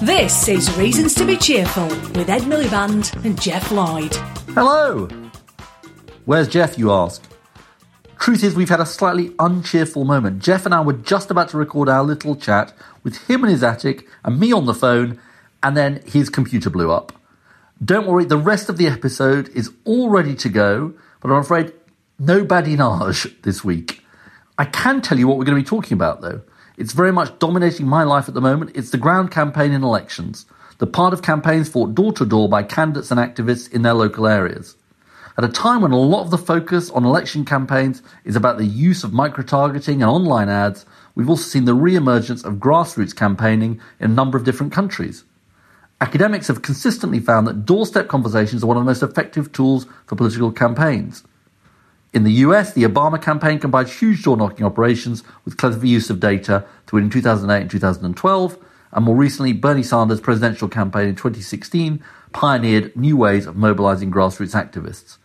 This is Reasons to be Cheerful with Ed Miliband and Geoff Lloyd. Hello! Where's Geoff, you ask? Truth is, we've had a slightly uncheerful moment. Geoff and I were just about to record our little chat with him in his attic and me on the phone, and then his computer blew up. Don't worry, the rest of the episode is all ready to go, but I'm afraid no badinage this week. I can tell you what we're going to be talking about, though. It's very much dominating my life at the moment. It's the ground campaign in elections, the part of campaigns fought door to door by candidates and activists in their local areas. At a time when a lot of the focus on election campaigns is about the use of micro targeting and online ads, we've also seen the re emergence of grassroots campaigning in a number of different countries. Academics have consistently found that doorstep conversations are one of the most effective tools for political campaigns. In the US, the Obama campaign combined huge door knocking operations with clever use of data to win in 2008 and 2012, and more recently, Bernie Sanders' presidential campaign in 2016 pioneered new ways of mobilizing grassroots activists.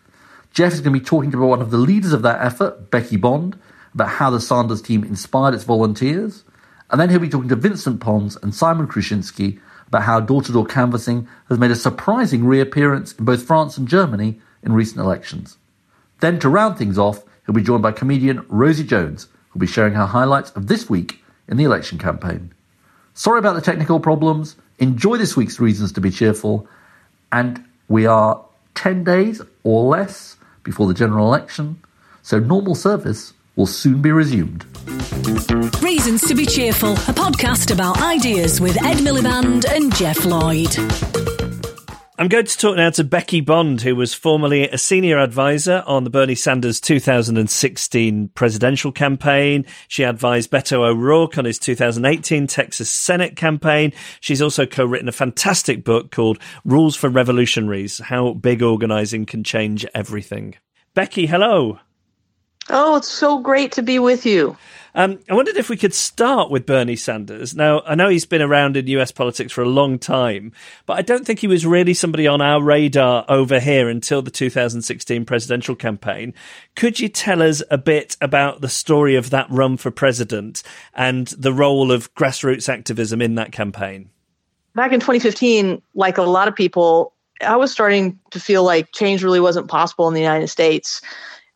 Geoff is going to be talking to one of the leaders of that effort, Becky Bond, about how the Sanders team inspired its volunteers, and then he'll be talking to Vincent Pons and Simon Kruschinski about how door to door canvassing has made a surprising reappearance in both France and Germany in recent elections. Then, to round things off, he'll be joined by comedian Rosie Jones, who'll be sharing her highlights of this week in the election campaign. Sorry about the technical problems. Enjoy this week's Reasons to be Cheerful. And we are 10 days or less before the general election, so normal service will soon be resumed. Reasons to be Cheerful, a podcast about ideas with Ed Miliband and Geoff Lloyd. I'm going to talk now to Becky Bond, who was formerly a senior advisor on the Bernie Sanders 2016 presidential campaign. She advised Beto O'Rourke on his 2018 Texas Senate campaign. She's also co-written a fantastic book called Rules for Revolutionaries: How Big Organizing Can Change Everything. Becky, hello. Oh, it's so great to be with you. Um, I wondered if we could start with Bernie Sanders. Now, I know he's been around in US politics for a long time, but I don't think he was really somebody on our radar over here until the 2016 presidential campaign. Could you tell us a bit about the story of that run for president and the role of grassroots activism in that campaign? Back in 2015, like a lot of people, I was starting to feel like change really wasn't possible in the United States.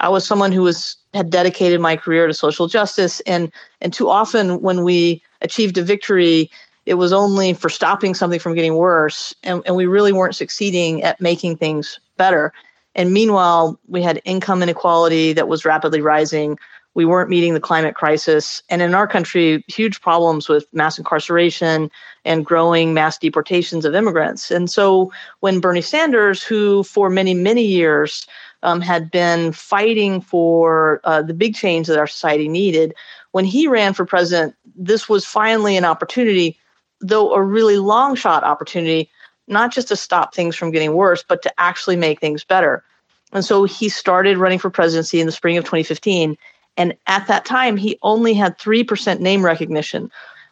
I was someone who was had dedicated my career to social justice and and too often when we achieved a victory it was only for stopping something from getting worse and, and we really weren't succeeding at making things better. And meanwhile we had income inequality that was rapidly rising. We weren't meeting the climate crisis. And in our country huge problems with mass incarceration and growing mass deportations of immigrants. And so when bernie sanders who for many many years um, had been fighting for uh, the big change that our society needed. When he ran for president, this was finally an opportunity, though a really long shot opportunity, not just to stop things from getting worse, but to actually make things better. And so he started running for presidency in the spring of 2015. And at that time, he only had 3% name recognition.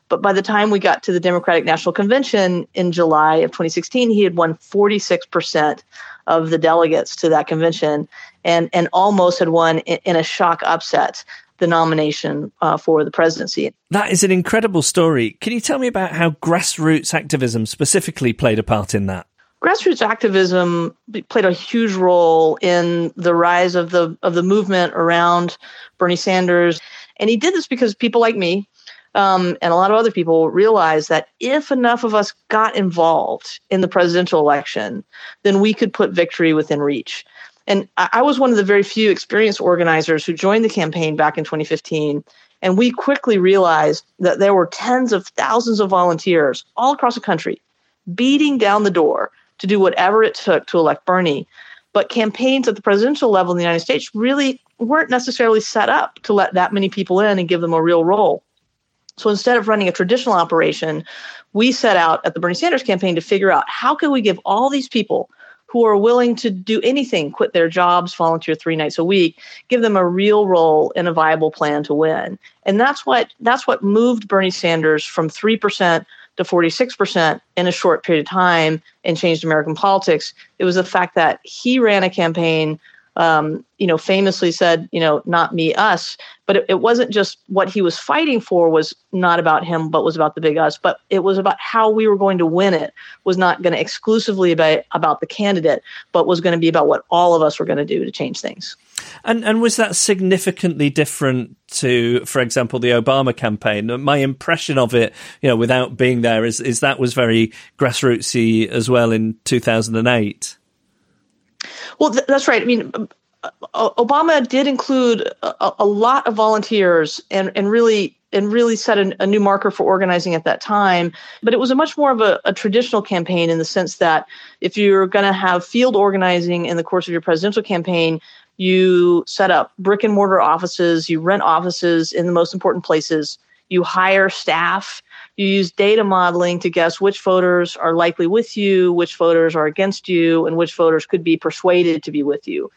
But by the time we got to the Democratic National Convention in July of 2016, he had won 46% of the delegates to that convention and, and almost had won in, in a shock upset the nomination uh, for the presidency. That is an incredible story. Can you tell me about how grassroots activism specifically played a part in that? grassroots activism played a huge role in the rise of the of the movement around Bernie Sanders, and he did this because people like me um, and a lot of other people realized that if enough of us got involved in the presidential election, then we could put victory within reach. And I, I was one of the very few experienced organizers who joined the campaign back in 2015. And we quickly realized that there were tens of thousands of volunteers all across the country beating down the door to do whatever it took to elect Bernie. But campaigns at the presidential level in the United States really weren't necessarily set up to let that many people in and give them a real role. So instead of running a traditional operation, we set out at the Bernie Sanders campaign to figure out how can we give all these people who are willing to do anything, quit their jobs, volunteer three nights a week, give them a real role in a viable plan to win. And that's what that's what moved Bernie Sanders from 3% to 46% in a short period of time and changed American politics. It was the fact that he ran a campaign um, you know, famously said, you know, not me, us. But it, it, wasn't just what he was fighting for was not about him, but was about the big us. But it was about how we were going to win it. Was not going to exclusively be about the candidate, but was going to be about what all of us were going to do to change things. And and was that significantly different to, for example, the Obama campaign? My impression of it, you know, without being there, is is that was very grassrootsy as well in two thousand and eight. Well, th- that's right. I mean, uh, uh, Obama did include a, a, lot of volunteers and, and really and really set a, a, new marker for organizing at that time. But it was a much more of a, a traditional campaign in the sense that if you're going to have field organizing in the course of your presidential campaign, you set up brick and mortar offices, you rent offices in the most important places, you hire staff you use data modeling to guess which voters are likely with you, which voters are against you, and which voters could be persuaded to be with you.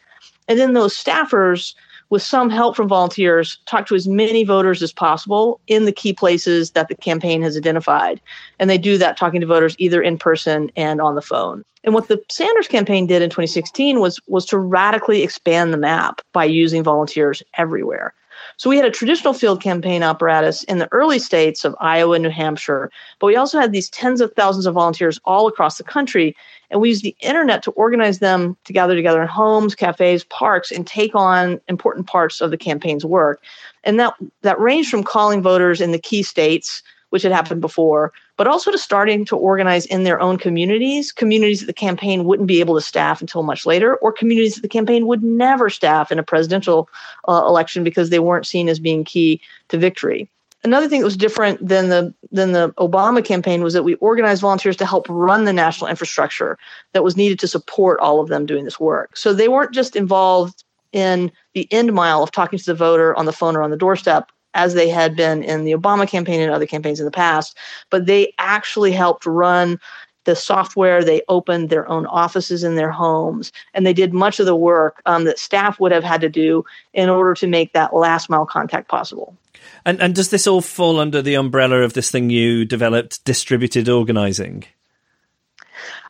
And then those staffers, with some help from volunteers, talk to as many voters as possible in the key places that the campaign has identified. And they do that talking to voters either in person and on the phone. And what the Sanders campaign did in 2016 was, was to radically expand the map by using volunteers everywhere. So we had a traditional field campaign apparatus in the early states of Iowa New Hampshire, but we also had these tens of thousands of volunteers all across the country. And we used the internet to organize them to gather together in homes, cafes, parks, and take on important parts of the campaign's work. And that, that ranged from calling voters in the key states which had happened before, but also to starting to organize in their own communities, communities that the campaign wouldn't be able to staff until much later, or communities that the campaign would never staff in a presidential uh, election because they weren't seen as being key to victory. Another thing that was different than the than the Obama campaign was that we organized volunteers to help run the national infrastructure that was needed to support all of them doing this work. So they weren't just involved in the end mile of talking to the voter on the phone or on the doorstep as they had been in the Obama campaign and other campaigns in the past, but they actually helped run the software. They opened their own offices in their homes, and they did much of the work um, that staff would have had to do in order to make that last mile contact possible. And, and does this all fall under the umbrella of this thing you developed, distributed organizing?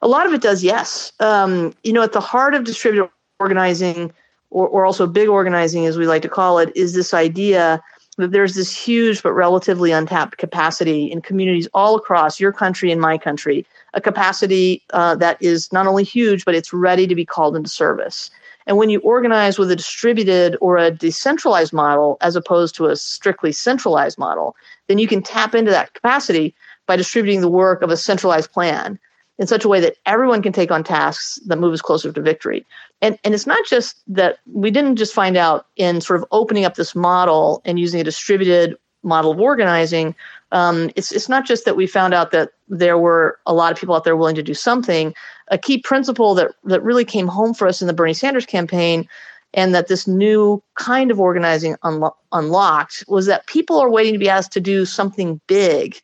A lot of it does, yes. Um, you know, at the heart of distributed organizing, or, or also big organizing, as we like to call it, is this idea that there's this huge but relatively untapped capacity in communities all across your country and my country, a capacity uh, that is not only huge, but it's ready to be called into service. And when you organize with a distributed or a decentralized model as opposed to a strictly centralized model, then you can tap into that capacity by distributing the work of a centralized plan in such a way that everyone can take on tasks that move us closer to victory. And, and it's not just that we didn't just find out in sort of opening up this model and using a distributed model of organizing. Um, it's, it's not just that we found out that there were a lot of people out there willing to do something. A key principle that, that really came home for us in the Bernie Sanders campaign and that this new kind of organizing unlo- unlocked was that people are waiting to be asked to do something big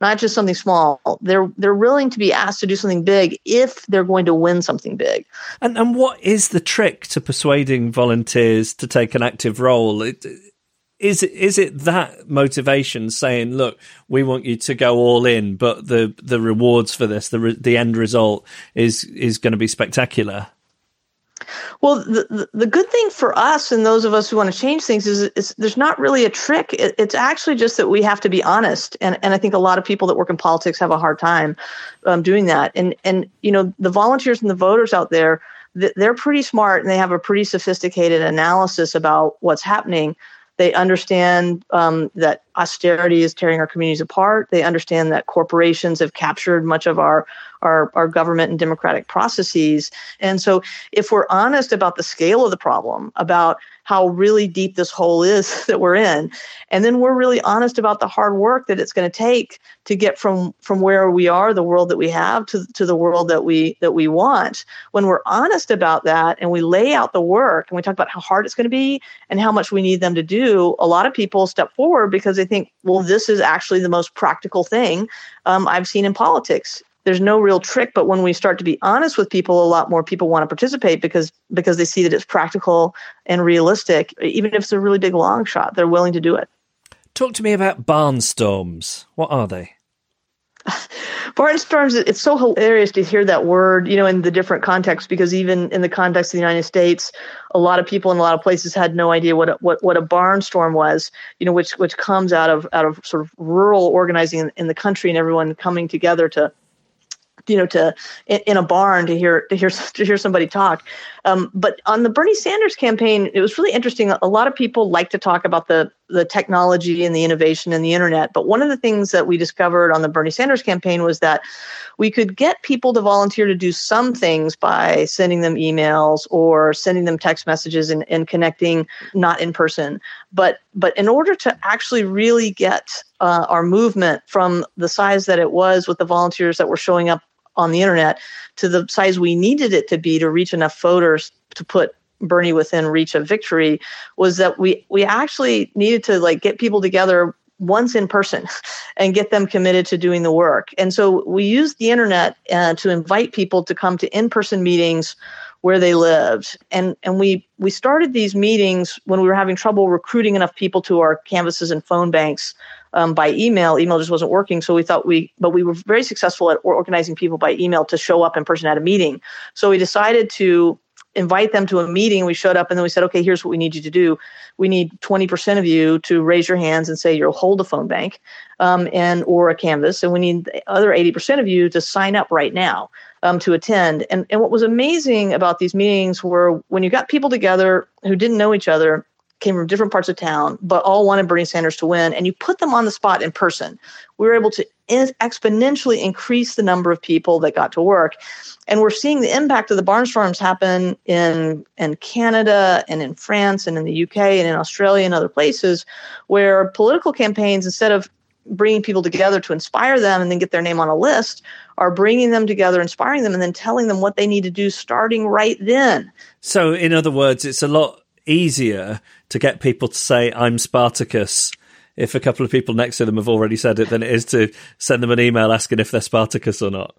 not just something small. They're they're willing to be asked to do something big if they're going to win something big. And and what is the trick to persuading volunteers to take an active role? It, is it is it that motivation saying, look, we want you to go all in, but the the rewards for this, the the end result is is going to be spectacular? Well, the, the good thing for us and those of us who want to change things is, is there's not really a trick. It, it's actually just that we have to be honest. And, and I think a lot of people that work in politics have a hard time um, doing that. And, and, you know, the volunteers and the voters out there, they're pretty smart and they have a pretty sophisticated analysis about what's happening. They understand um, that austerity is tearing our communities apart. They understand that corporations have captured much of our, our, our government and democratic processes. And so, if we're honest about the scale of the problem, about how really deep this hole is that we're in and then we're really honest about the hard work that it's going to take to get from from where we are the world that we have to, to the world that we that we want when we're honest about that and we lay out the work and we talk about how hard it's going to be and how much we need them to do a lot of people step forward because they think well this is actually the most practical thing um, i've seen in politics there's no real trick but when we start to be honest with people a lot more people want to participate because because they see that it's practical and realistic even if it's a really big long shot they're willing to do it. Talk to me about barnstorms. What are they? Barnstorms it's so hilarious to hear that word you know in the different contexts because even in the context of the united states a lot of people in a lot of places had no idea what a, what what a barnstorm was you know which which comes out of out of sort of rural organizing in, in the country and everyone coming together to you know to in, a barn to hear to hear to hear somebody talk. Um, but on the bernie sanders campaign it was really interesting. A lot of people like to talk about the the technology and the innovation and the internet. But one of the things that we discovered on the bernie sanders campaign was that we could get people to volunteer to do some things by sending them emails or sending them text messages and, and connecting not in person. But but in order to actually really get uh, our movement from the size that it was with the volunteers that were showing up on the internet to the size we needed it to be to reach enough voters to put Bernie within reach of victory was that we we actually needed to like get people together once in person and get them committed to doing the work. And so we used the internet uh, to invite people to come to in-person meetings where they lived. And and we we started these meetings when we were having trouble recruiting enough people to our canvases and phone banks um, by email. Email just wasn't working, so we thought we, but we were very successful at organizing people by email to show up in person at a meeting. So we decided to invite them to a meeting. We showed up and then we said, okay, here's what we need you to do. We need 20% of you to raise your hands and say you'll hold a phone bank um, and or a canvas. And we need the other 80% of you to sign up right now um, to attend. And, and what was amazing about these meetings were when you got people together who didn't know each other came from different parts of town, but all wanted Bernie Sanders to win, and you put them on the spot in person, we were able to in- exponentially increase the number of people that got to work. And we're seeing the impact of the barnstorms happen in, in Canada and in France and in the UK and in Australia and other places where political campaigns, instead of bringing people together to inspire them and then get their name on a list, are bringing them together, inspiring them, and then telling them what they need to do starting right then. So, in other words, it's a lot easier to get people to say, I'm Spartacus, if a couple of people next to them have already said it, than it is to send them an email asking if they're Spartacus or not.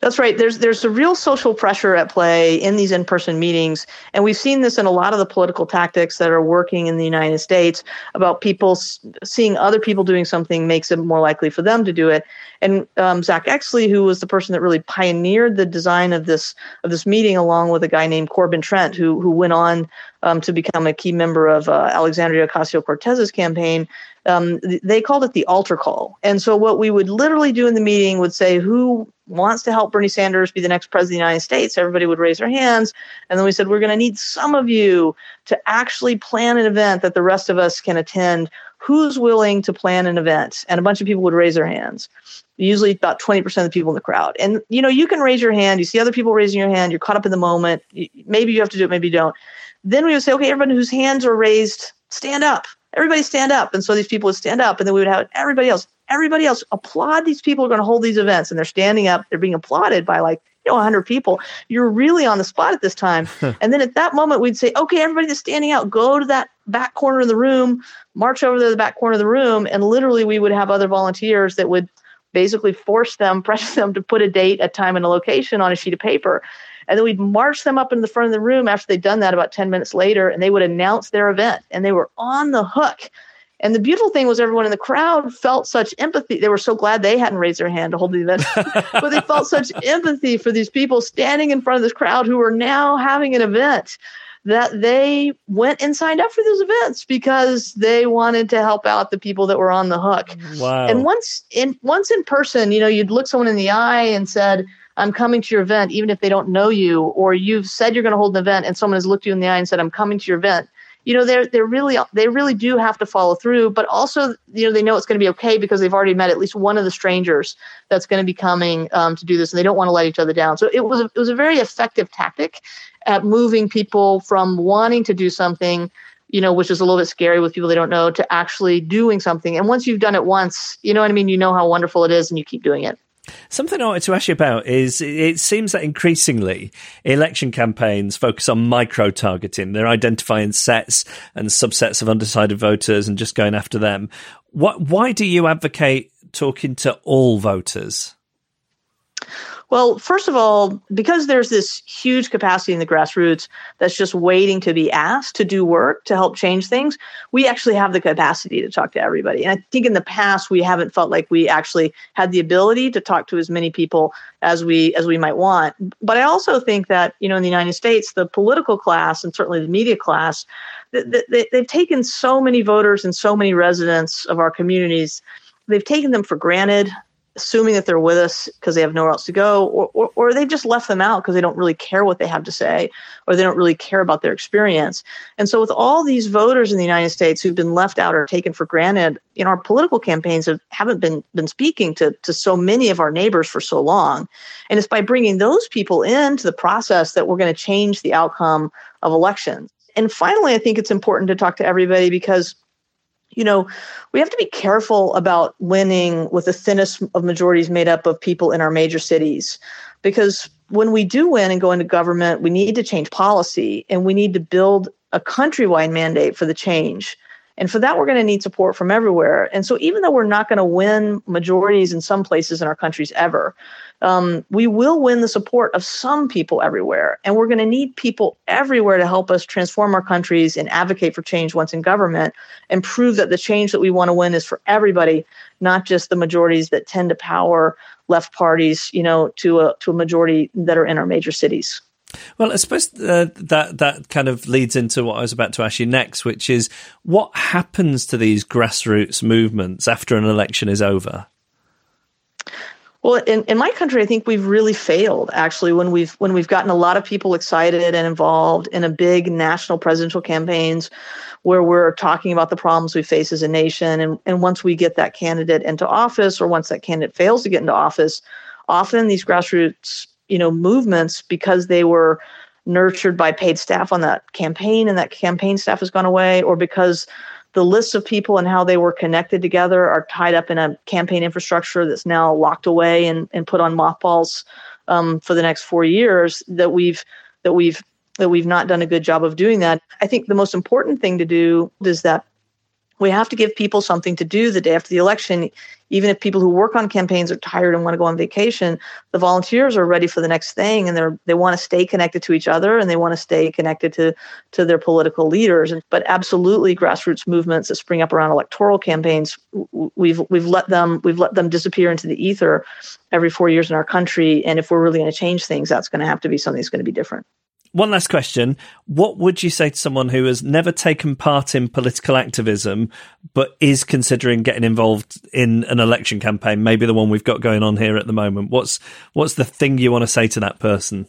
That's right. There's there's a real social pressure at play in these in-person meetings, and we've seen this in a lot of the political tactics that are working in the United States about people seeing other people doing something makes it more likely for them to do it. And um, Zack Exley, who was the person that really pioneered the design of this of this meeting, along with a guy named Corbin Trent, who who went on um, to become a key member of uh, Alexandria Ocasio Cortez's campaign, um, they called it the altar call. And so what we would literally do in the meeting would say, who wants to help Bernie Sanders be the next president of the United States? Everybody would raise their hands. And then we said, we're going to need some of you to actually plan an event that the rest of us can attend. Who's willing to plan an event? And a bunch of people would raise their hands. Usually about 20% of the people in the crowd. And, you know, you can raise your hand. You see other people raising your hand. You're caught up in the moment. Maybe you have to do it. Maybe you don't. Then we would say, okay, everybody whose hands are raised, stand up everybody stand up. And so these people would stand up, and then we would have everybody else, everybody else applaud these people who are going to hold these events. And they're standing up, they're being applauded by like, you know, 100 people. You're really on the spot at this time. and then at that moment, we'd say, okay, everybody that's standing out, go to that back corner of the room, march over to the back corner of the room. And literally, we would have other volunteers that would basically force them, pressure them to put a date, a time, and a location on a sheet of paper. And then we'd march them up in the front of the room after they'd done that about 10 minutes later, and they would announce their event. And they were on the hook. And the beautiful thing was everyone in the crowd felt such empathy. They were so glad they hadn't raised their hand to hold the event, but they felt such empathy for these people standing in front of this crowd who were now having an event that they went and signed up for those events because they wanted to help out the people that were on the hook. Wow. And once in once in person, you know, you'd look someone in the eye and said, I'm coming to your event, even if they don't know you, or you've said you're going to hold an event and someone has looked you in the eye and said, I'm coming to your event. You know, they're they're really they really do have to follow through, but also you know they know it's going to be okay because they've already met at least one of the strangers that's going to be coming um, to do this, and they don't want to let each other down. So it was a, it was a very effective tactic at moving people from wanting to do something you know, which is a little bit scary with people they don't know, to actually doing something. And once you've done it once, you know what I mean? You know how wonderful it is and you keep doing it. Something I wanted to ask you about is it seems that increasingly election campaigns focus on micro targeting. They're identifying sets and subsets of undecided voters and just going after them. What, why do you advocate talking to all voters? Well, first of all, because there's this huge capacity in the grassroots that's just waiting to be asked to do work to help change things, we actually have the capacity to talk to everybody. And I think in the past we haven't felt like we actually had the ability to talk to as many people as we as we might want. But I also think that, you know, in the United States, the political class and certainly the media class, they, they've taken so many voters and so many residents of our communities they've taken them for granted assuming that they're with us because they have nowhere else to go, or, or, or they've just left them out because they don't really care what they have to say, or they don't really care about their experience. And so, with all these voters in the United States who've been left out or taken for granted, you know, our political campaigns have, haven't been, been speaking to, to so many of our neighbors for so long. And it's by bringing those people into the process that we're going to change the outcome of elections. And finally, I think it's important to talk to everybody because you know, we have to be careful about winning with the thinnest of majorities made up of people in our major cities. Because when we do win and go into government, we need to change policy and we need to build a countrywide mandate for the change. And for that, we're going to need support from everywhere. And so, even though we're not going to win majorities in some places in our countries ever, um, we will win the support of some people everywhere. And we're going to need people everywhere to help us transform our countries and advocate for change once in government and prove that the change that we want to win is for everybody, not just the majorities that tend to power left parties, you know, to a, to a majority that are in our major cities. Well, I suppose uh, that that kind of leads into what I was about to ask you next, which is what happens to these grassroots movements after an election is over. Well, in, in my country, I think we've really failed actually when we've when we've gotten a lot of people excited and involved in a big national presidential campaigns where we're talking about the problems we face as a nation. And, and once we get that candidate into office or once that candidate fails to get into office, often these grassroots you know movements because they were nurtured by paid staff on that campaign and that campaign staff has gone away or because the lists of people and how they were connected together are tied up in a campaign infrastructure that's now locked away and, and put on mothballs um, for the next four years that we've that we've that we've not done a good job of doing that. I think the most important thing to do is that we have to give people something to do the day after the election. Even if people who work on campaigns are tired and want to go on vacation, the volunteers are ready for the next thing and they're they want to stay connected to each other and they want to stay connected to to their political leaders. But absolutely, grassroots movements that spring up around electoral campaigns, we've we've let them we've let them disappear into the ether every four years in our country. And if we're really going to change things, that's going to have to be something that's going to be different. One last question. What would you say to someone who has never taken part in political activism, but is considering getting involved in an election campaign, maybe the one we've got going on here at the moment? What's, what's the thing you want to say to that person?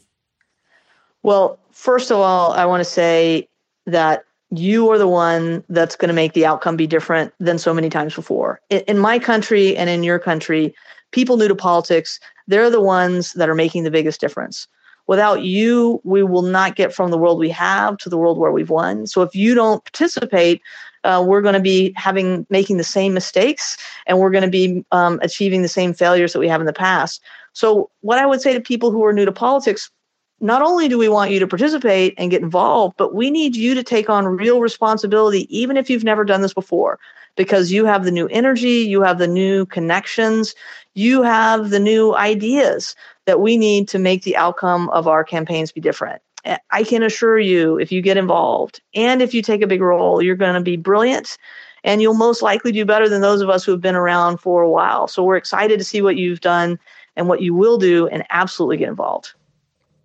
Well, first of all, I want to say that you are the one that's going to make the outcome be different than so many times before. In, my country and in your country, people new to politics, they're the ones that are making the biggest difference without you, we will not get from the world we have to the world where we've won. So if you don't participate, uh, we're going to be having making the same mistakes, and we're going to be um, achieving the same failures that we have in the past. So what I would say to people who are new to politics. Not only do we want you to participate and get involved, but we need you to take on real responsibility, even if you've never done this before, because you have the new energy, you have the new connections, you have the new ideas that we need to make the outcome of our campaigns be different. I can assure you, if you get involved and if you take a big role, you're going to be brilliant and you'll most likely do better than those of us who have been around for a while. So we're excited to see what you've done and what you will do and absolutely get involved.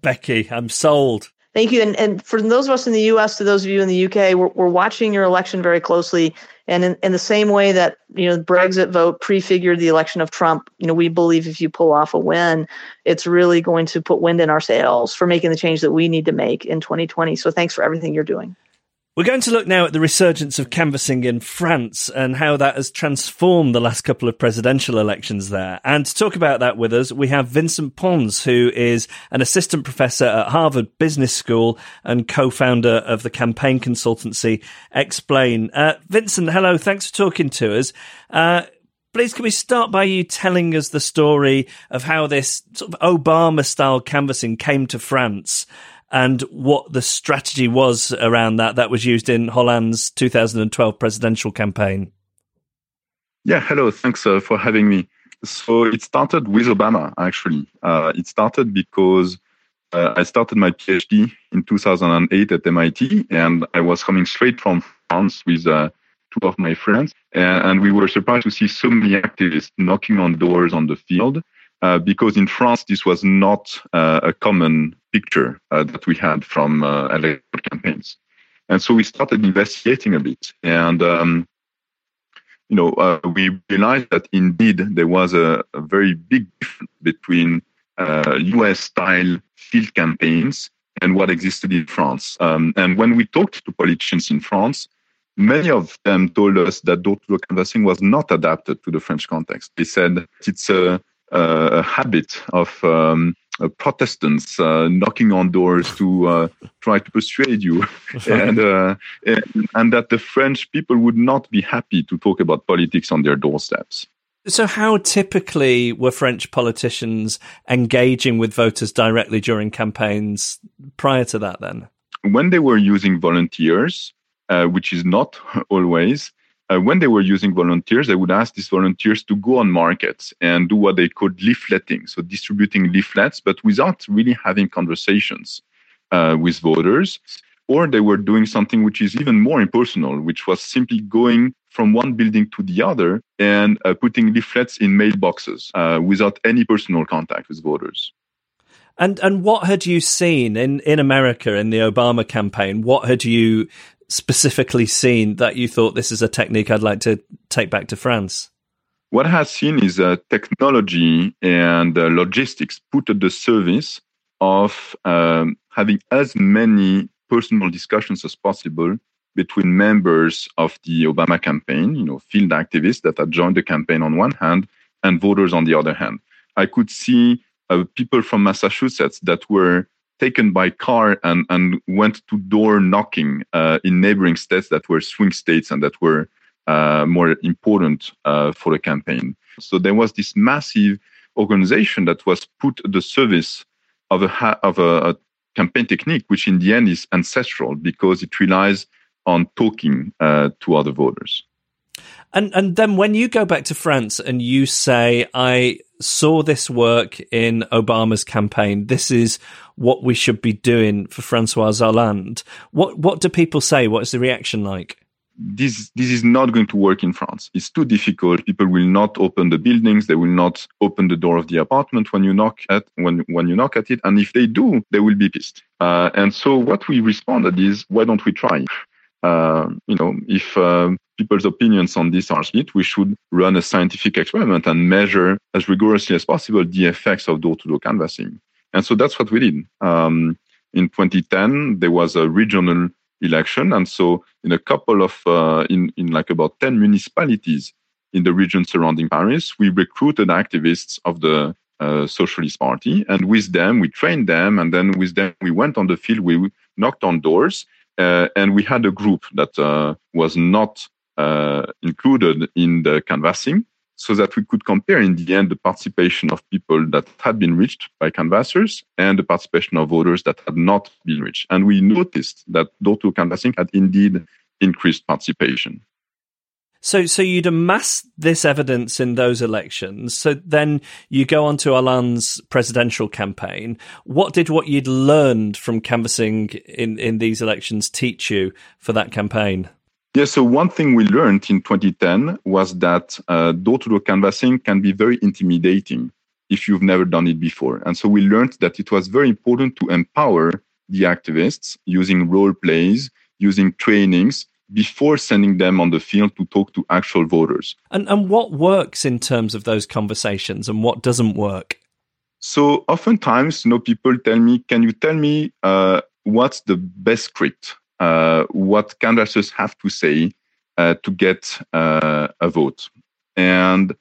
Becky, I'm sold. Thank you. And, and for those of us in the US, to those of you in the UK, we're, we're watching your election very closely. And in, in the same way that, you know, the Brexit vote prefigured the election of Trump, you know, we believe if you pull off a win, it's really going to put wind in our sails for making the change that we need to make in 2020. So thanks for everything you're doing. We're going to look now at the resurgence of canvassing in France and how that has transformed the last couple of presidential elections there. And to talk about that with us, we have Vincent Pons, who is an assistant professor at Harvard Business School and co-founder of the campaign consultancy Explain. Uh, Vincent, hello. Thanks for talking to us. Uh, please can we start by you telling us the story of how this sort of Obama style canvassing came to France and what the strategy was around that that was used in Hollande's 2012 presidential campaign. Yeah, hello. Thanks uh, for having me. So it started with Obama, actually. Uh, it started because uh, I started my PhD in 2008 at MIT, and I was coming straight from France with uh, two of my friends, and, and, we were surprised to see so many activists knocking on doors on the field uh, because in France, this was not uh, a common picture uh, that we had from uh, electoral campaigns. And so we started investigating a bit. And, um, you know, uh, we realized that indeed there was a, a very big difference between US style field campaigns and what existed in France. Um, and when we talked to politicians in France, many of them told us that door-to-door canvassing was not adapted to the French context. They said it's a a habit of um, uh, Protestants uh, knocking on doors to uh, try to persuade you, and, uh, and, and that the French people would not be happy to talk about politics on their doorsteps. So, how typically were French politicians engaging with voters directly during campaigns prior to that? Then, when they were using volunteers, uh, which is not always, uh, when they were using volunteers, they would ask these volunteers to go on markets and do what they called leafletting, so distributing leaflets, but without really having conversations uh, with voters. Or they were doing something which is even more impersonal, which was simply going from one building to the other and uh, putting leaflets in mailboxes uh, without any personal contact with voters. And and what had you seen in, in America in the Obama campaign? What had you specifically seen that you thought this is a technique I'd like to take back to France? What I have seen is uh, technology and uh, logistics put at the service of um, having as many personal discussions as possible between members of the Obama campaign, you know, field activists that had joined the campaign on one hand and voters on the other hand. I could see uh, people from Massachusetts that were taken by car and, and went to door knocking uh, in neighboring states that were swing states and that were uh, more important uh, for the campaign. So there was this massive organization that was put at the service of a, ha- of a, a campaign technique, which in the end is ancestral because it relies on talking uh, to other voters. And and then when you go back to France and you say, I saw this work in Obama's campaign, this is what we should be doing for Francois Hollande. What what do people say? What is the reaction like? This this is not going to work in France. It's too difficult. People will not open the buildings. They will not open the door of the apartment when you knock at when when you knock at it. And if they do, they will be pissed. Uh, and so what we responded is, why don't we try? Uh, you know, if uh, people's opinions on this are split, we should run a scientific experiment and measure as rigorously as possible the effects of door-to-door canvassing. And so that's what we did. Um, in 2010, there was a regional election, and so in a couple of uh, in in like about 10 municipalities in the region surrounding Paris, we recruited activists of the uh, Socialist Party, and with them we trained them, and then with them we went on the field, we knocked on doors, uh, and we had a group that uh, was not uh, included in the canvassing so that we could compare in the end the participation of people that had been reached by canvassers and the participation of voters that had not been reached. And we noticed that door-to canvassing had indeed increased participation. So, so you'd amass this evidence in those elections. So then you go on to Hollande's presidential campaign. What did what you'd learned from canvassing in, in these elections teach you for that campaign? Yeah, so one thing we learned in 2010 was that uh, door-to-door canvassing can be very intimidating if you've never done it before. And so we learned that it was very important to empower the activists using role plays, using trainings before sending them on the field to talk to actual voters. And, and what works in terms of those conversations and what doesn't work? So oftentimes, you know, people tell me, "Can you tell me uh, what's the best script uh, what canvassers have to say uh, to get uh, a vote. And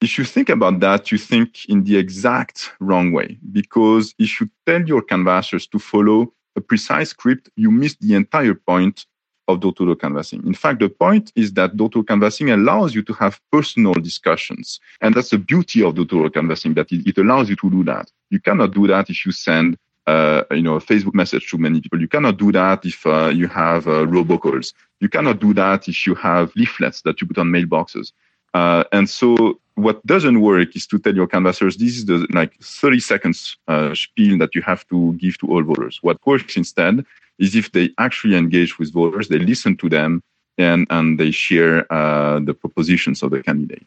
if you think about that, you think in the exact wrong way. Because if you tell your canvassers to follow a precise script, you miss the entire point of door-to-door canvassing. In fact, the point is that door-to-door canvassing allows you to have personal discussions. And that's the beauty of door-to-door canvassing, that it, allows you to do that. You cannot do that if you send uh, you know, a Facebook message to many people. You cannot do that if uh, you have uh, robocalls. You cannot do that if you have leaflets that you put on mailboxes. Uh, and so what doesn't work is to tell your canvassers, this is the like 30 seconds uh, spiel that you have to give to all voters. What works instead is if they actually engage with voters, they listen to them and, and they share uh, the propositions of the candidate.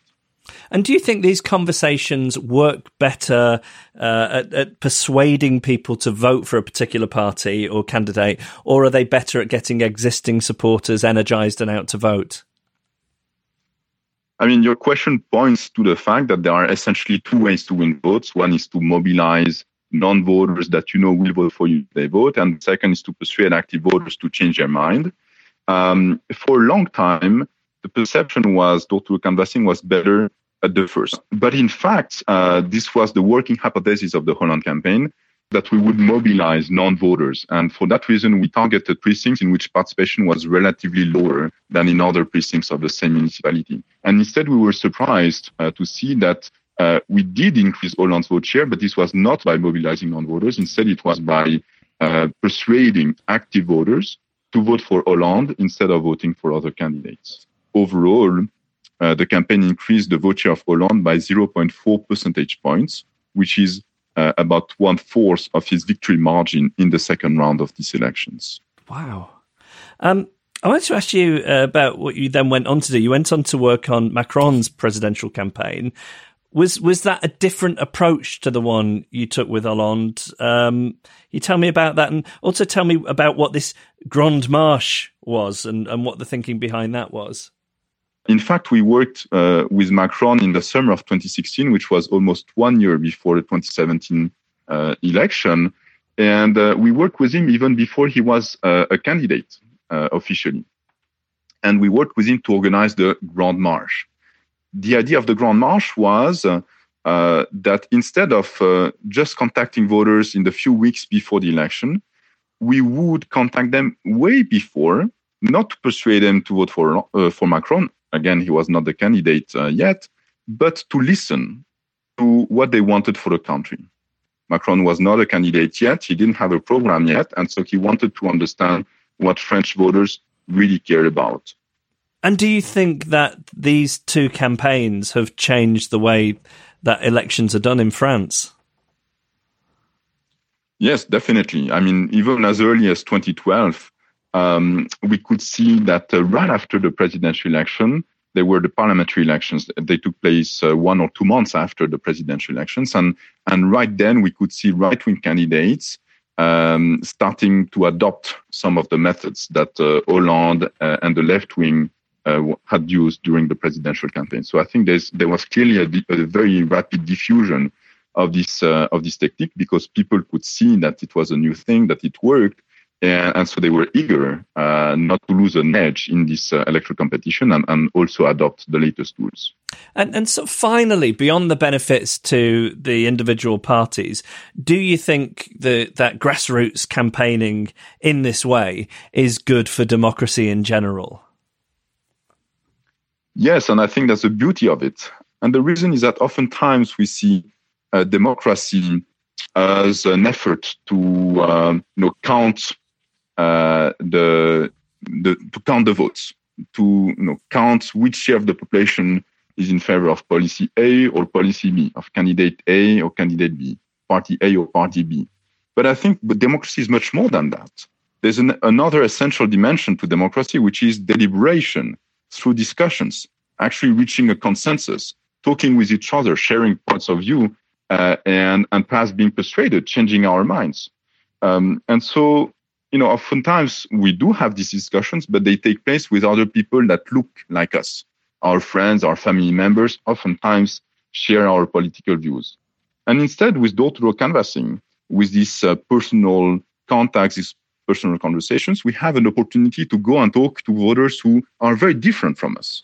And do you think these conversations work better uh, at, at, persuading people to vote for a particular party or candidate, or are they better at getting existing supporters energized and out to vote? I mean, your question points to the fact that there are essentially two ways to win votes. One is to mobilize non voters that you know will vote for you, they vote. And the second is to persuade active voters to change their mind. Um, for a long time, the perception was door-to-door canvassing was better at the first. But in fact, uh, this was the working hypothesis of the Hollande campaign that we would mobilize non-voters. And for that reason, we targeted precincts in which participation was relatively lower than in other precincts of the same municipality. And instead, we were surprised uh, to see that uh, we did increase Hollande's vote share, but this was not by mobilizing non-voters. Instead, it was by uh, persuading active voters to vote for Hollande instead of voting for other candidates overall, uh, the campaign increased the vote share of Hollande by 0.4 percentage points, which is uh, about one fourth of his victory margin in the second round of these elections. Wow. Um, I wanted to ask you uh, about what you then went on to do. You went on to work on Macron's presidential campaign. Was was that a different approach to the one you took with Hollande? Um, you tell me about that, and also tell me about what this Grande Marche was, and, and what the thinking behind that was. In fact, we worked uh, with Macron in the summer of 2016, which was almost one year before the 2017 uh, election. And uh, we worked with him even before he was uh, a candidate uh, officially. And we worked with him to organize the Grand Marche. The idea of the Grand Marche was uh, that instead of just contacting voters in the few weeks before the election, we would contact them way before, not to persuade them to vote for, for Macron, Again, he was not the candidate uh, yet, but to listen to what they wanted for the country. Macron was not a candidate yet. He didn't have a program yet. And so he wanted to understand what French voters really cared about. And do you think that these two campaigns have changed the way that elections are done in France? Yes, definitely. I mean, even as early as 2012, um, we could see that uh, right after the presidential election, there were the parliamentary elections. They took place uh, one or two months after the presidential elections, and and right then we could see right-wing candidates um, starting to adopt some of the methods that uh, Hollande uh, and the left wing uh, had used during the presidential campaign. So I think there was clearly a, a, very rapid diffusion of this uh, of this technique because people could see that it was a new thing, that it worked, and, and so they were eager uh, not to lose an edge in this uh, electoral competition and, and also adopt the latest tools. And, and so finally, beyond the benefits to the individual parties, do you think that, that grassroots campaigning in this way is good for democracy in general? Yes, and I think that's the beauty of it. And the reason is that oftentimes we see uh, democracy as an effort to um, you know, count uh, the, the to count the votes, to you know, count which share of the population is in favor of policy A or policy B, of candidate A or candidate B, party A or party B. But I think democracy is much more than that. there's an, another essential dimension to democracy, which is deliberation through discussions, actually reaching a consensus, talking with each other, sharing points of view, uh, and and perhaps being persuaded, changing our minds. Um, and so, you know, oftentimes we do have these discussions, but they take place with other people that look like us. Our friends, our family members, oftentimes share our political views. And instead, with door-to-door canvassing, with these uh, personal contacts, these personal conversations, we have an opportunity to go and talk to voters who are very different from us.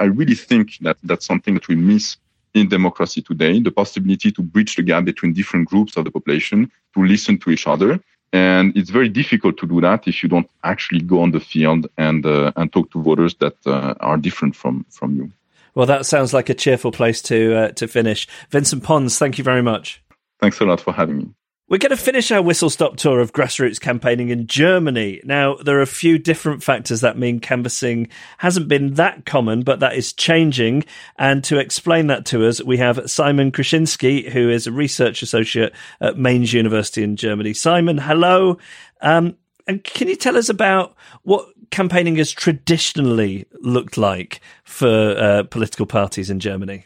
I really think that that's something that we miss in democracy today, the possibility to bridge the gap between different groups of the population, to listen to each other. And it's very difficult to do that if you don't actually go on the field and uh, and talk to voters that uh, are different from from you. Well, that sounds like a cheerful place to uh, to finish. Vincent Pons, thank you very much. Thanks a lot for having me. We're going to finish our whistle stop tour of grassroots campaigning in Germany. Now, there are a few different factors that mean canvassing hasn't been that common, but that is changing. And to explain that to us, we have Simon Kruschinski, who is a research associate at Mainz University in Germany. Simon, hello. Um, and can you tell us about what campaigning has traditionally looked like for uh, political parties in Germany?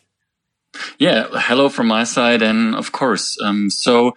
Yeah, hello from my side. And of course, um, so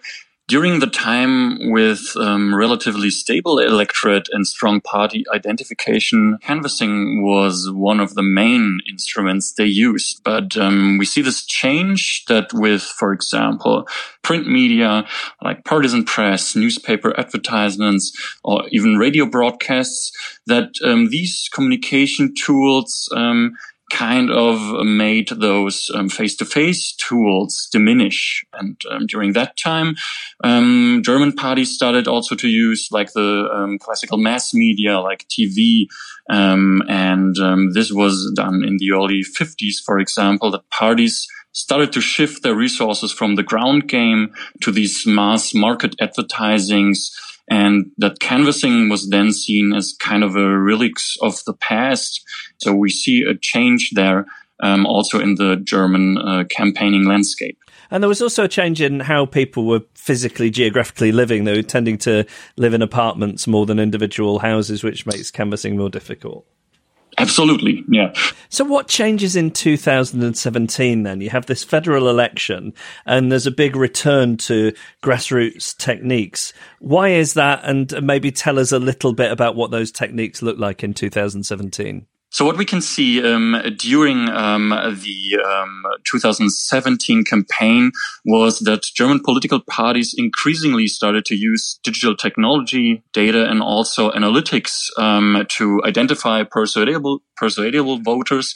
during the time with um, relatively stable electorate and strong party identification, canvassing was one of the main instruments they used. But um, we see this change that with, for example, print media like partisan press, newspaper advertisements, or even radio broadcasts, that um, these communication tools um, kind of made those face to face tools diminish. And um, during that time, um, German parties started also to use like the um, classical mass media, like TV. Um, and um, this was done in the early 50s, for example, that parties started to shift their resources from the ground game to these mass market advertisings and that canvassing was then seen as kind of a relic of the past. So we see a change there um, also in the German uh, campaigning landscape. And there was also a change in how people were physically, geographically living. They were tending to live in apartments more than individual houses, which makes canvassing more difficult. Absolutely, yeah. So, what changes in 2017 then? You have this federal election, and there's a big return to grassroots techniques. Why is that? And maybe tell us a little bit about what those techniques look like in 2017. So what we can see um, during um, the um, 2017 campaign was that German political parties increasingly started to use digital technology, data, and also analytics um, to identify persuadable persuadable voters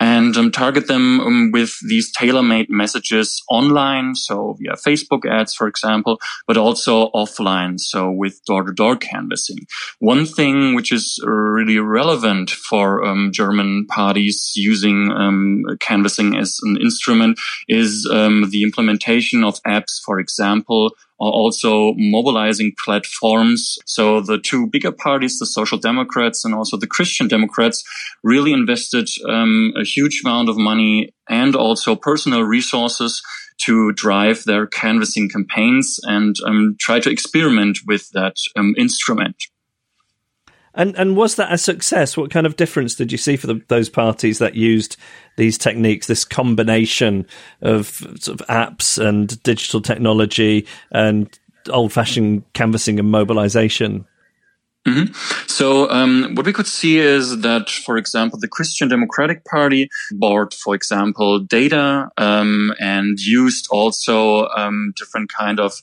and um, target them um, with these tailor-made messages online, so via Facebook ads, for example, but also offline, so with door-to-door canvassing. One thing which is really relevant for um, German parties using um, canvassing as an instrument is um, the implementation of apps, for example, are also mobilizing platforms. So the two bigger parties, the Social Democrats and also the Christian Democrats, really invested um, a huge amount of money and also personal resources to drive their canvassing campaigns and um, try to experiment with that um, instrument. And and was that a success? What kind of difference did you see for the, those parties that used these techniques, this combination of sort of apps and digital technology and old fashioned canvassing and mobilization? Mm-hmm. So um, what we could see is that, for example, the Christian Democratic Party bought, for example, data um, and used also um, different kind of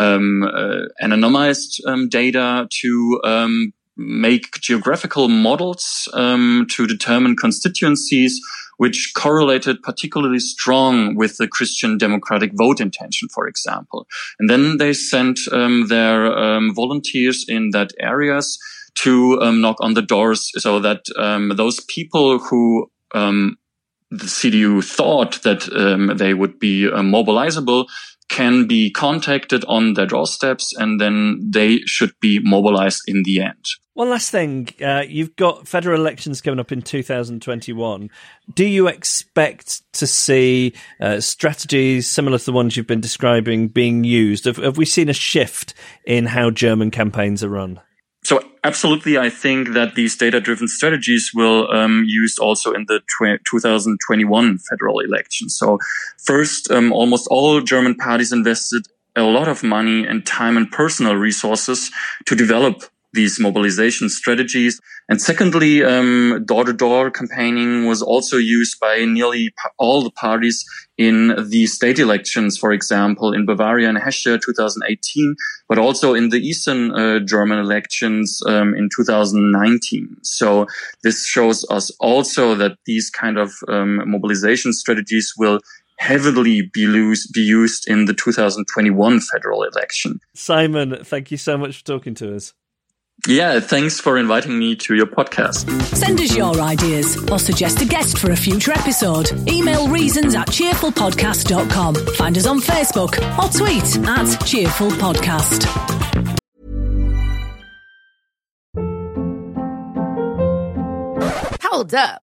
um, uh, anonymized um, data to um, make geographical models um, to determine constituencies which correlated particularly strong with the Christian democratic vote intention, for example. And then they sent um, their um, volunteers in that areas to um, knock on the doors so that um, those people who um, the CDU thought that they would be uh, mobilizable can be contacted on their doorsteps and then they should be mobilized in the end. One last thing. Uh, you've got federal elections coming up in 2021. Do you expect to see uh, strategies similar to the ones you've been describing being used? Have, have we seen a shift in how German campaigns are run? So absolutely, I think that these data-driven strategies will um, used also in the tw- 2021 federal election. So first, um, almost all German parties invested a lot of money and time and personal resources to develop these mobilization strategies. And secondly, um, door-to-door campaigning was also used by nearly all the parties in the state elections, for example, in Bavaria and Hesse 2018, but also in the Eastern uh, German elections um, in 2019. So this shows us also that these kind of um, mobilization strategies will heavily be, lose, be used in the 2021 federal election. Simon, thank you so much for talking to us. Yeah, thanks for inviting me to your podcast. Send us your ideas or suggest a guest for a future episode. Email reasons at cheerfulpodcast.com. Find us on Facebook or tweet at Cheerful Podcast. Hold up.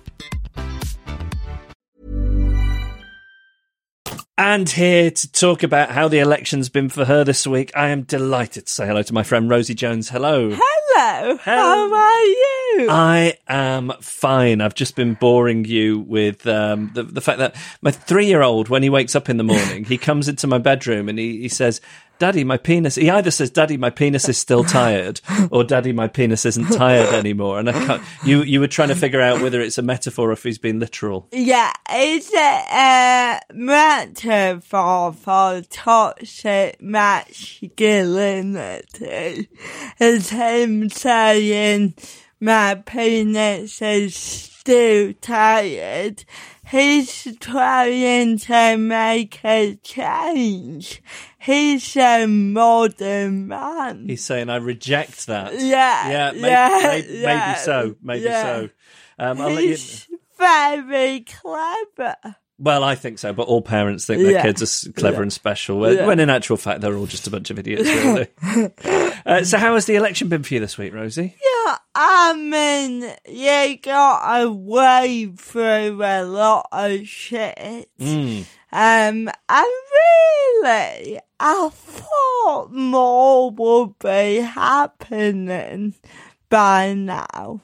And here to talk about how the election's been for her this week, I am delighted to say hello to my friend Rosie Jones. Hello. Hello. How are you? I am fine. I've just been boring you with um, the, the fact that my three year old, when he wakes up in the morning, he comes into my bedroom and he, he says, Daddy, my penis. He either says, "Daddy, my penis is still tired," or "Daddy, my penis isn't tired anymore." And I can't, you you were trying to figure out whether it's a metaphor or if he's being literal. Yeah, it's a, a metaphor for toxic masculinity. It's him saying, "My penis is still tired." He's trying to make a change. He's a modern man. He's saying, "I reject that." Yeah, yeah, may- yeah, yeah, maybe so, maybe yeah. so. Um, I'll let you. He's very clever. Well, I think so, but all parents think their Yeah. kids are clever Yeah. and special, when, Yeah. when in actual fact they're all just a bunch of idiots, really. uh, so, how has the election been for you this week, Rosie? Yeah, I mean, you got away through a lot of shit. Mm. Um, and really, I thought more would be happening by now.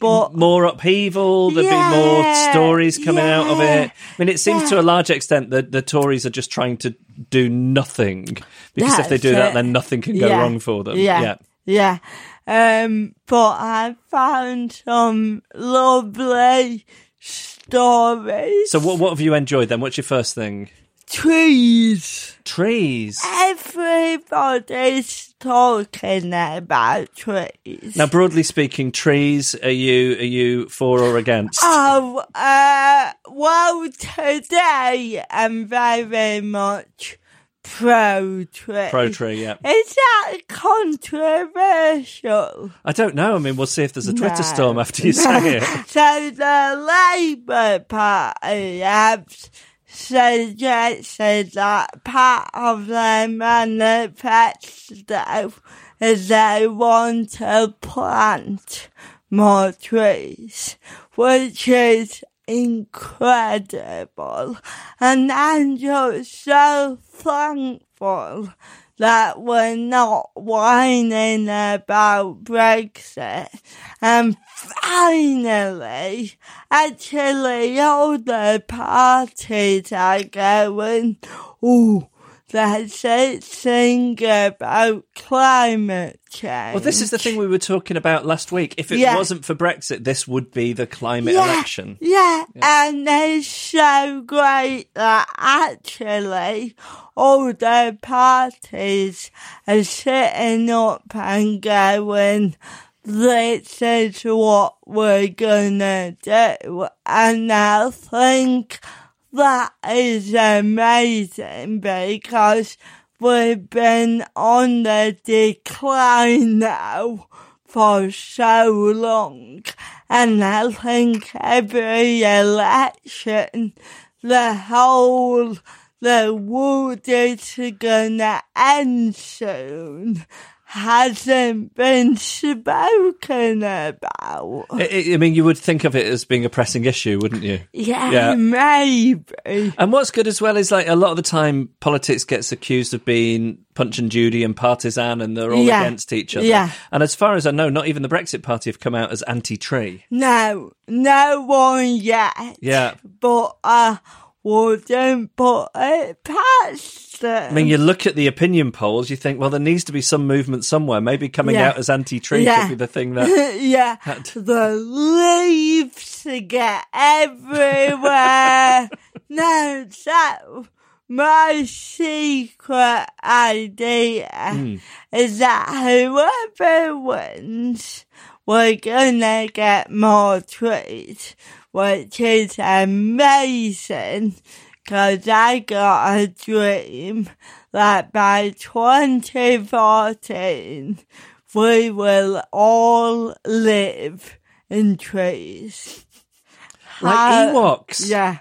But more upheaval, there'd be more stories coming out of it. I mean, it seems to a large extent that the Tories are just trying to do nothing because if they do that, then nothing can go Yeah. wrong for them. Yeah. Yeah. Um, but I found some lovely stories. So, what what have you enjoyed then? What's your first thing? Trees. Trees. Everybody's talking about trees. Now, broadly speaking, trees. Are you are you for or against? Oh, uh, well, today I'm very very much pro tree. Pro tree. Yeah. Is that controversial? I don't know. I mean, we'll see if there's a Twitter No. storm after you say it. So the Labour Party have suggested that part of their manifesto is they want to plant more trees, which is incredible. And I'm just so thankful that we're not whining about Brexit. And finally, actually, all the parties are going, oh, let's sing about climate change. Well, this is the thing we were talking about last week. If it Yeah. wasn't for Brexit, this would be the climate Yeah, election. Yeah, and it's so great that actually all the parties are sitting up and going, this is what we're gonna do. And I think that is amazing because we've been on the decline now for so long. And I think every election, the whole the world is gonna end soon hasn't been spoken about. I, I mean, you would think of it as being a pressing issue, wouldn't you? Yeah, Yeah. maybe. And what's good as well is like a lot of the time politics gets accused of being punch and Judy and partisan and they're all Yeah. against each other. Yeah. And as far as I know, not even the Brexit Party have come out as anti-tree. No, no one yet. Yeah. But I wouldn't put it past them. I mean, you look at the opinion polls, you think, well, there needs to be some movement somewhere. Maybe coming Yeah. out as anti-tree Yeah. could be the thing that. yeah, the leaves get everywhere. no, so my secret idea hmm. is that whoever wins, we're gonna get more trees, which is amazing. Cause I got a dream that by 2014, we will all live in trees. Like How- Ewoks. Yeah.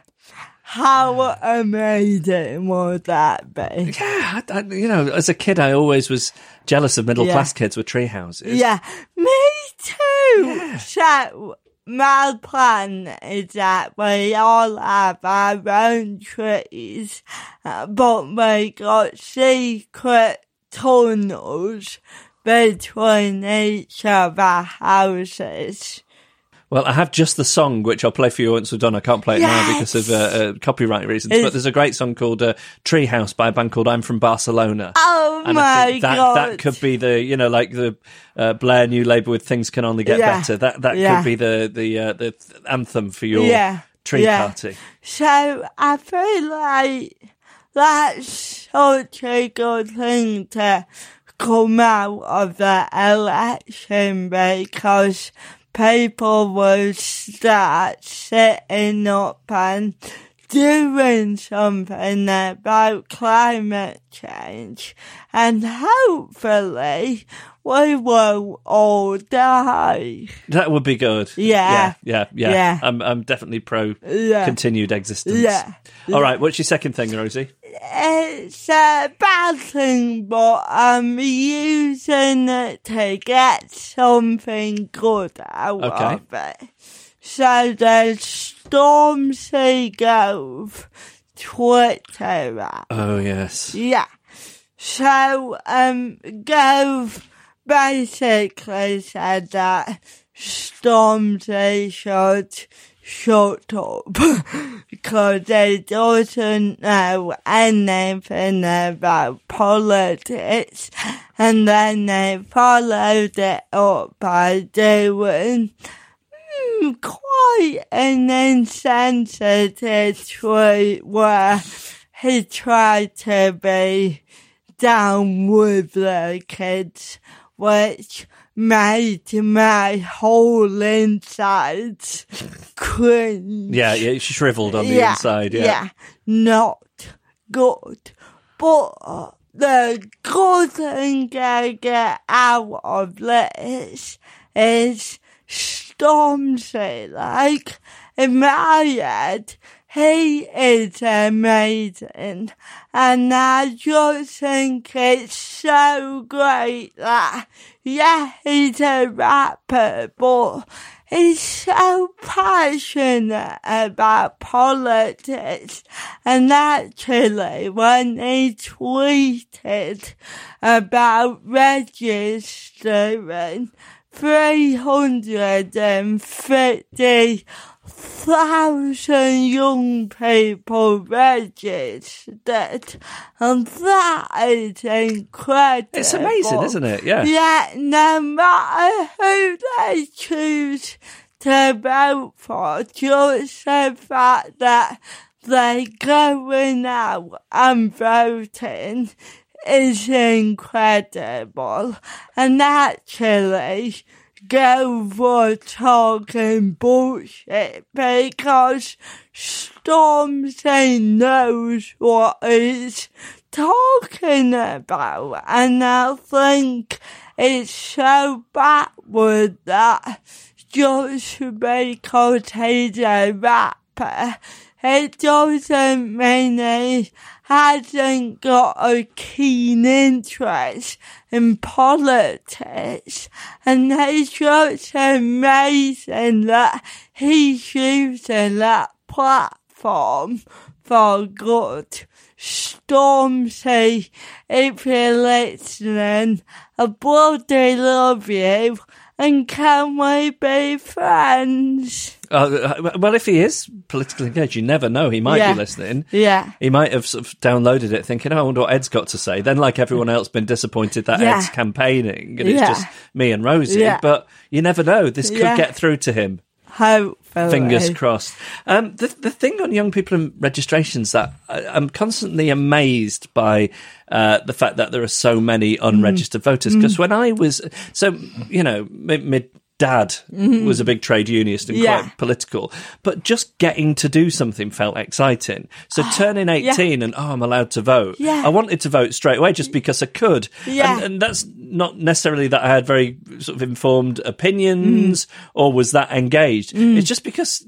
How amazing would that be? Yeah, I, I- you know, as a kid, I always was jealous of middle Yeah. class kids with tree houses. Yeah, me too. So my plan is that we all have our own trees, uh, but we got secret tunnels between each of our houses. Well, I have just the song, which I'll play for you once we're done. I can't play it now because of uh, uh, copyright reasons. It's- but there's a great song called uh, "Treehouse" by a band called I'm from Barcelona. Oh and my that god! that could be the you know like the uh, Blair new Labour with "Things Can Only Get Yeah. Better." That that Yeah. could be the the uh, the anthem for your Yeah. tree Yeah. party. So I feel like that's such a good thing to come out of the election because people will start sitting up and doing something about climate change and hopefully we will all die. That would be good. Yeah. yeah, yeah. yeah. Yeah. I'm I'm definitely pro Yeah. continued existence. Yeah. All right. What's your second thing, Rosie? It's a bad thing, but I'm using it to get something good out Okay. of it. So there's Stormzy Gove Twitter app. Oh yes. Yeah. So, um, Gove basically said that Stormzy should shut up because they doesn't know anything about politics. And then they followed it up by doing hmm, quite an insensitive tweet where he tried to be down with the kids, which made my whole insides cringe. Yeah, yeah. She shriveled on the inside. Yeah. Yeah, not good. But the good thing I get out of this is Stormzy. Eh? Like, in my head, he is amazing. And I just think it's so great that, yeah, he's a rapper, but he's so passionate about politics. And actually, when he tweeted about registering 350 thousand young people registered, and that is incredible. It's amazing, isn't it? Yeah. Yeah, no matter who they choose to vote for, just the fact that they're going out and voting is incredible. And actually, go for talking bullshit because Stormzy knows what he's talking about. And I think it's so backward that just because he's a rapper, it doesn't mean hasn't got a keen interest in politics. And it's just amazing that he's using that platform for good. Stormzy, if you're listening, I bloody love you and can we be friends? Uh, well, if he is politically engaged, you never know. He might Yeah. be listening. Yeah. He might have sort of downloaded it thinking, oh, I wonder what Ed's got to say. Then, like everyone else, been disappointed that Yeah. Ed's campaigning and it's just me and Rosie. But you never know. This could get through to him. Hopefully. Fingers crossed. Um, the the thing on young people and registrations that I, I'm constantly amazed by uh, the fact that there are so many unregistered voters. Because when I was so you know my, dad mm-hmm. was a big trade unionist and Yeah. quite political, but just getting to do something felt exciting. So ah, turning 18 and oh, I'm allowed to vote. Yeah. I wanted to vote straight away just because I could. Yeah. And, and that's not necessarily that I had very sort of informed opinions mm. or was that engaged. Mm. It's just because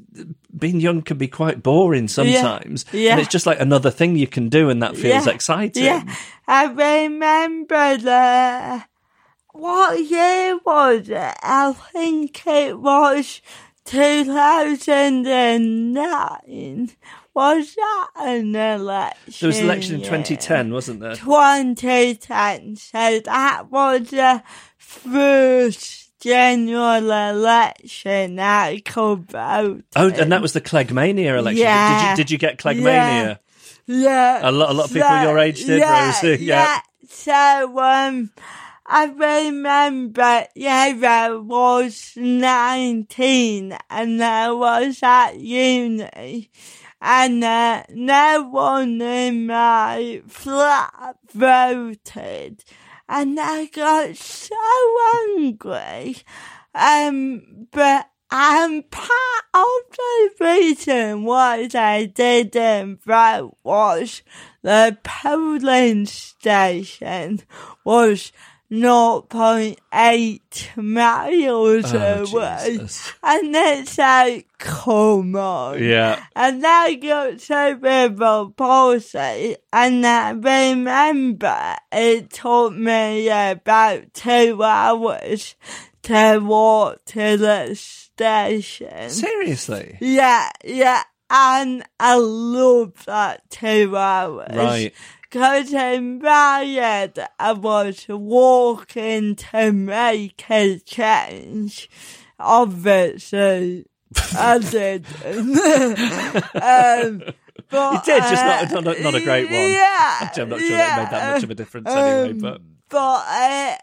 being young can be quite boring sometimes. Yeah. And it's just like another thing you can do and that feels Yeah. exciting. Yeah, I remember the what year was it? I think it was two thousand and nine. Was that an election? There was an election in 2010, wasn't there? 2010. So that was the first general election I could vote. Oh, and that was the Cleggmania election. Did Yeah. you did you get Cleggmania? Yeah. A lot- a lot of people your age did, yeah, Rosie, yeah. So, um, I remember, yeah, I was 19 and I was at uni and uh, no one in my flat voted and I got so angry. Um, but and part of the reason why they didn't vote was the polling station was 0.8 miles Oh, away. Jesus. And it's like, come on. Yeah. And I got cerebral palsy, and I remember it took me about two hours to walk to the station. Seriously? Yeah, yeah. And I love that two hours. Right. Because in my head, I was walking to make a change. Obviously, I did. um, but, You did, just not- uh, not a- not a great one. Yeah. I'm not sure yeah, that it made that much of a difference anyway, um, but- But uh,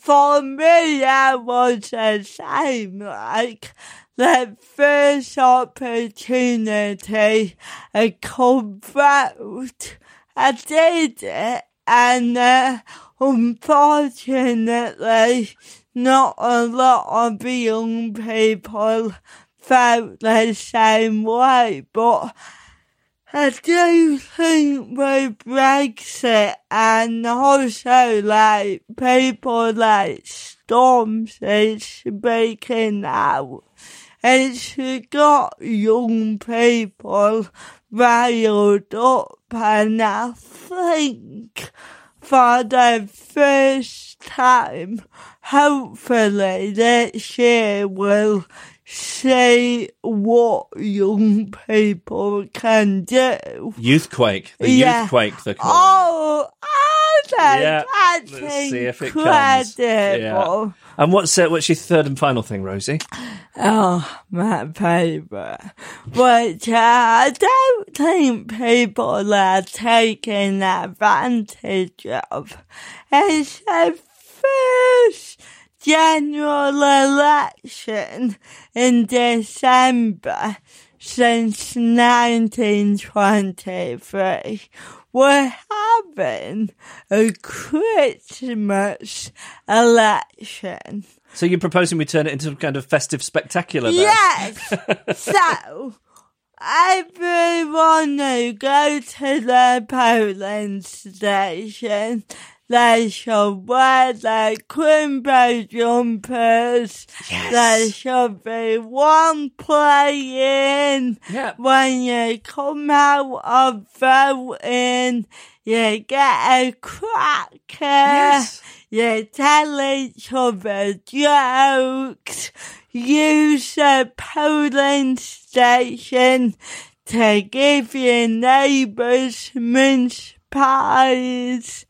for me, I was the same. Like, the first opportunity I could vote, I did it, and uh, unfortunately, not a lot of young people felt the same way, but I do think with Brexit and also like people like Stormzy speaking out, it's got young people riled up and I think for the first time, hopefully this year will see what young people can do. Youthquake. The Yeah. Youthquake, they call Oh, oh, that's, Yeah, that's let's see if it comes. incredible. And what's uh, what's your third and final thing, Rosie? Oh, my paper. Which uh, I don't think people are taking advantage of. It's the first general election in December since 1923. We're having a Christmas election. So you're proposing we turn it into some kind of festive spectacular? Then? Yes. so, everyone who go to the polling station, Wear their crimbo jumpers. Yes. Be one playing. Yeah. When you come out of voting, you get a cracker. Yes. You tell each other jokes. Use the polling station to give your neighbours mince pies.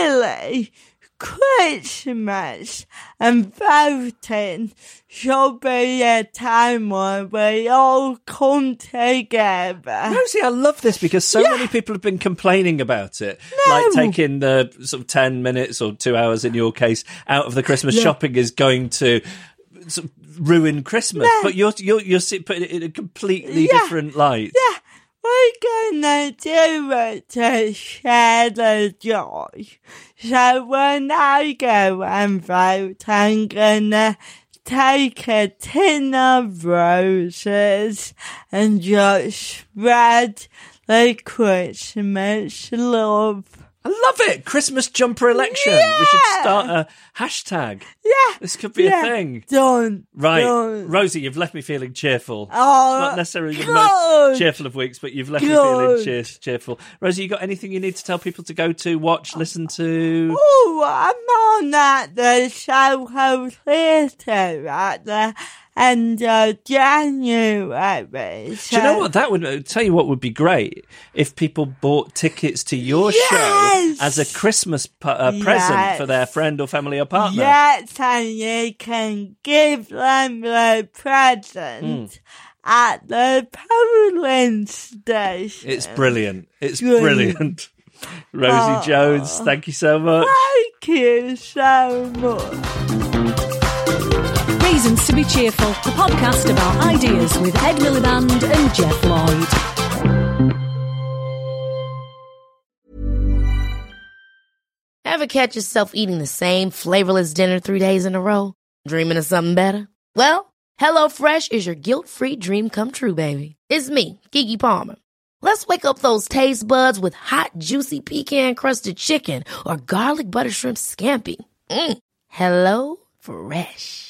Really, Christmas and voting should be a time when we all come together. Rosie, I love this because so many people have been complaining about it. Like taking the sort of 10 minutes or two hours in your case out of the Christmas shopping is going to sort of ruin Christmas. But you're, you're, you're putting it in a completely Yeah. different light. Yeah, we're gonna do it to share the joy. So when I go and vote, I'm gonna take a tin of roses and just spread the Christmas love. Love it. Christmas jumper election. We should start a hashtag. Yeah, This could be yeah. a thing. Done. Right. Done. Rosie, you've left me feeling cheerful. Oh, Not necessarily the most cheerful of weeks, but you've left me feeling cheer- cheerful. Rosie, you got anything you need to tell people to go to, watch, listen to? Oh, I'm on at the Soho Theatre at the end of January. Do you know what that would uh, tell you? What would be great if people bought tickets to your Yes! show as a Christmas uh, present Yes. for their friend or family or partner. Yes, and you can give them the present at the polling station. It's brilliant. It's Brilliant. brilliant. Rosie Oh. Jones, thank you so much. Thank you so much. Reasons to be Cheerful, the podcast about ideas with Ed Miliband and Geoff Lloyd. Ever catch yourself eating the same flavorless dinner three days in a row? Dreaming of something better? Well, HelloFresh is your guilt-free dream come true, baby. It's me, Keke Palmer. Let's wake up those taste buds with hot, juicy pecan-crusted chicken or garlic butter shrimp scampi. Mm. Hello Fresh.